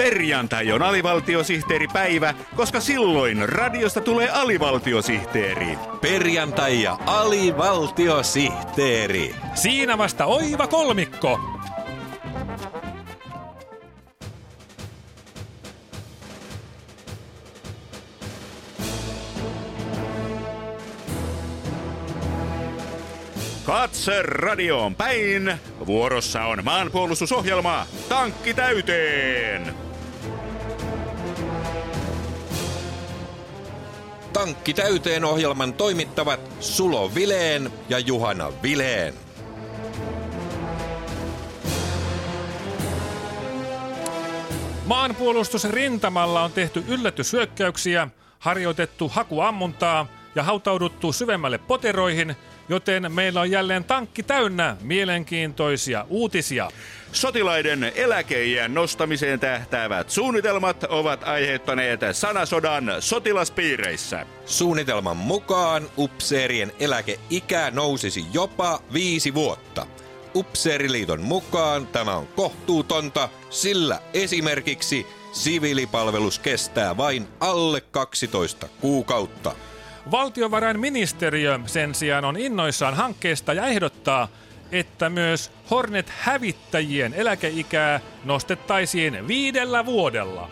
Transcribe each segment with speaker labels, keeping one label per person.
Speaker 1: Perjantai on alivaltiosihteeripäivä, koska silloin radiosta tulee alivaltiosihteeri.
Speaker 2: Perjantai ja alivaltiosihteeri.
Speaker 3: Siinä vasta oiva kolmikko.
Speaker 1: Katse radioon päin. Vuorossa on maanpuolustusohjelma Tankki täyteen.
Speaker 2: Tankki täyteen ohjelman toimittavat Sulo Vileen ja Juhana Vileen.
Speaker 3: Maanpuolustusrintamalla on tehty yllätyshyökkäyksiä, harjoitettu hakuammuntaa ja hautauduttu syvemmälle poteroihin, joten meillä on jälleen tankki täynnä mielenkiintoisia uutisia.
Speaker 1: Sotilaiden eläkeijän nostamiseen tähtäävät suunnitelmat ovat aiheuttaneet sanasodan sotilaspiireissä.
Speaker 2: Suunnitelman mukaan upseerien eläkeikä nousisi jopa viisi vuotta. Upseeriliiton mukaan tämä on kohtuutonta, sillä esimerkiksi siviilipalvelus kestää vain alle 12 kuukautta.
Speaker 3: Valtiovarainministeriö sen sijaan on innoissaan hankkeesta ja ehdottaa, että myös Hornet-hävittäjien eläkeikää nostettaisiin viidellä vuodella.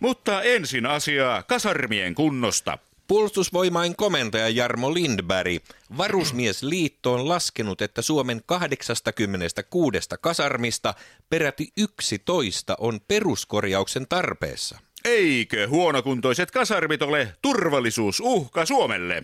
Speaker 1: Mutta ensin asiaa kasarmien kunnosta.
Speaker 2: Puolustusvoimain komentaja Jarmo Lindberg, Varusmiesliitto on laskenut, että Suomen 86 kasarmista peräti 11 on peruskorjauksen tarpeessa.
Speaker 1: Eikö huonokuntoiset kasarmit ole turvallisuusuhka Suomelle?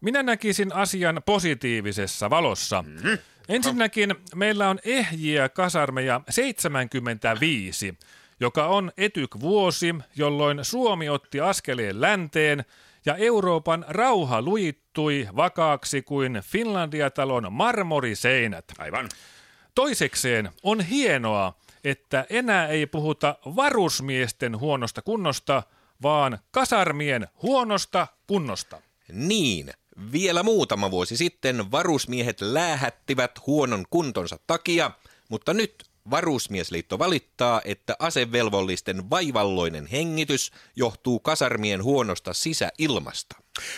Speaker 3: Minä näkisin asian positiivisessa valossa. Mm-hmm. Ensinnäkin meillä on ehjiä kasarmeja 75, joka on etyk-vuosi, jolloin Suomi otti askeleen länteen ja Euroopan rauha luittui vakaaksi kuin Finlandia-talon marmoriseinät.
Speaker 1: Aivan.
Speaker 3: Toisekseen on hienoa, että enää ei puhuta varusmiesten huonosta kunnosta, vaan kasarmien huonosta kunnosta.
Speaker 2: Niin, vielä muutama vuosi sitten varusmiehet läähättivät huonon kuntonsa takia, mutta nyt Varusmiesliitto valittaa, että asevelvollisten vaivalloinen hengitys johtuu kasarmien huonosta sisäilmasta.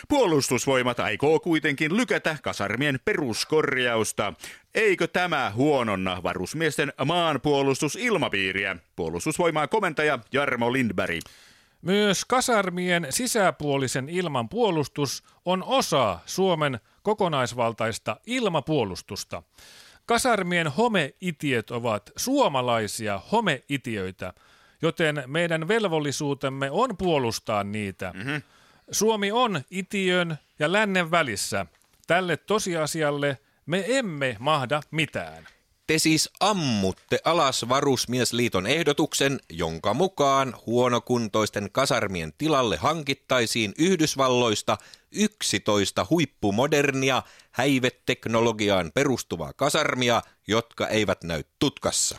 Speaker 1: Puolustusvoimat aikoo kuitenkin lykätä kasarmien peruskorjausta. Eikö tämä huononna varusmiesten maanpuolustusilmapiiriä? Puolustusvoimaa komentaja Jarmo Lindberg.
Speaker 3: Myös kasarmien sisäpuolisen ilman puolustus on osa Suomen kokonaisvaltaista ilmapuolustusta. Kasarmien homeitiöt ovat suomalaisia homeitiöitä, joten meidän velvollisuutemme on puolustaa niitä. Mm-hmm. Suomi on itiön ja lännen välissä. Tälle tosiasialle me emme mahda mitään.
Speaker 2: Te siis ammutte alas Varusmiesliiton ehdotuksen, jonka mukaan huonokuntoisten kasarmien tilalle hankittaisiin Yhdysvalloista 11 huippumodernia häiveteknologiaan perustuvaa kasarmia, jotka eivät näy tutkassa.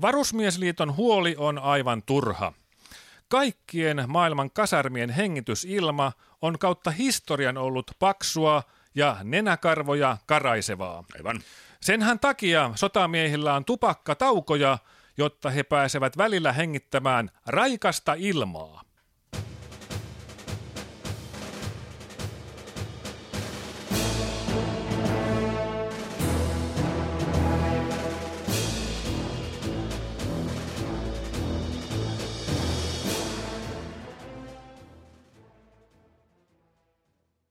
Speaker 3: Varusmiesliiton huoli on aivan turha. Kaikkien maailman kasarmien hengitysilma on kautta historian ollut paksua ja nenäkarvoja karaisevaa.
Speaker 1: Aivan.
Speaker 3: Senhän takia sotamiehillä on tupakkataukoja, jotta he pääsevät välillä hengittämään raikasta ilmaa.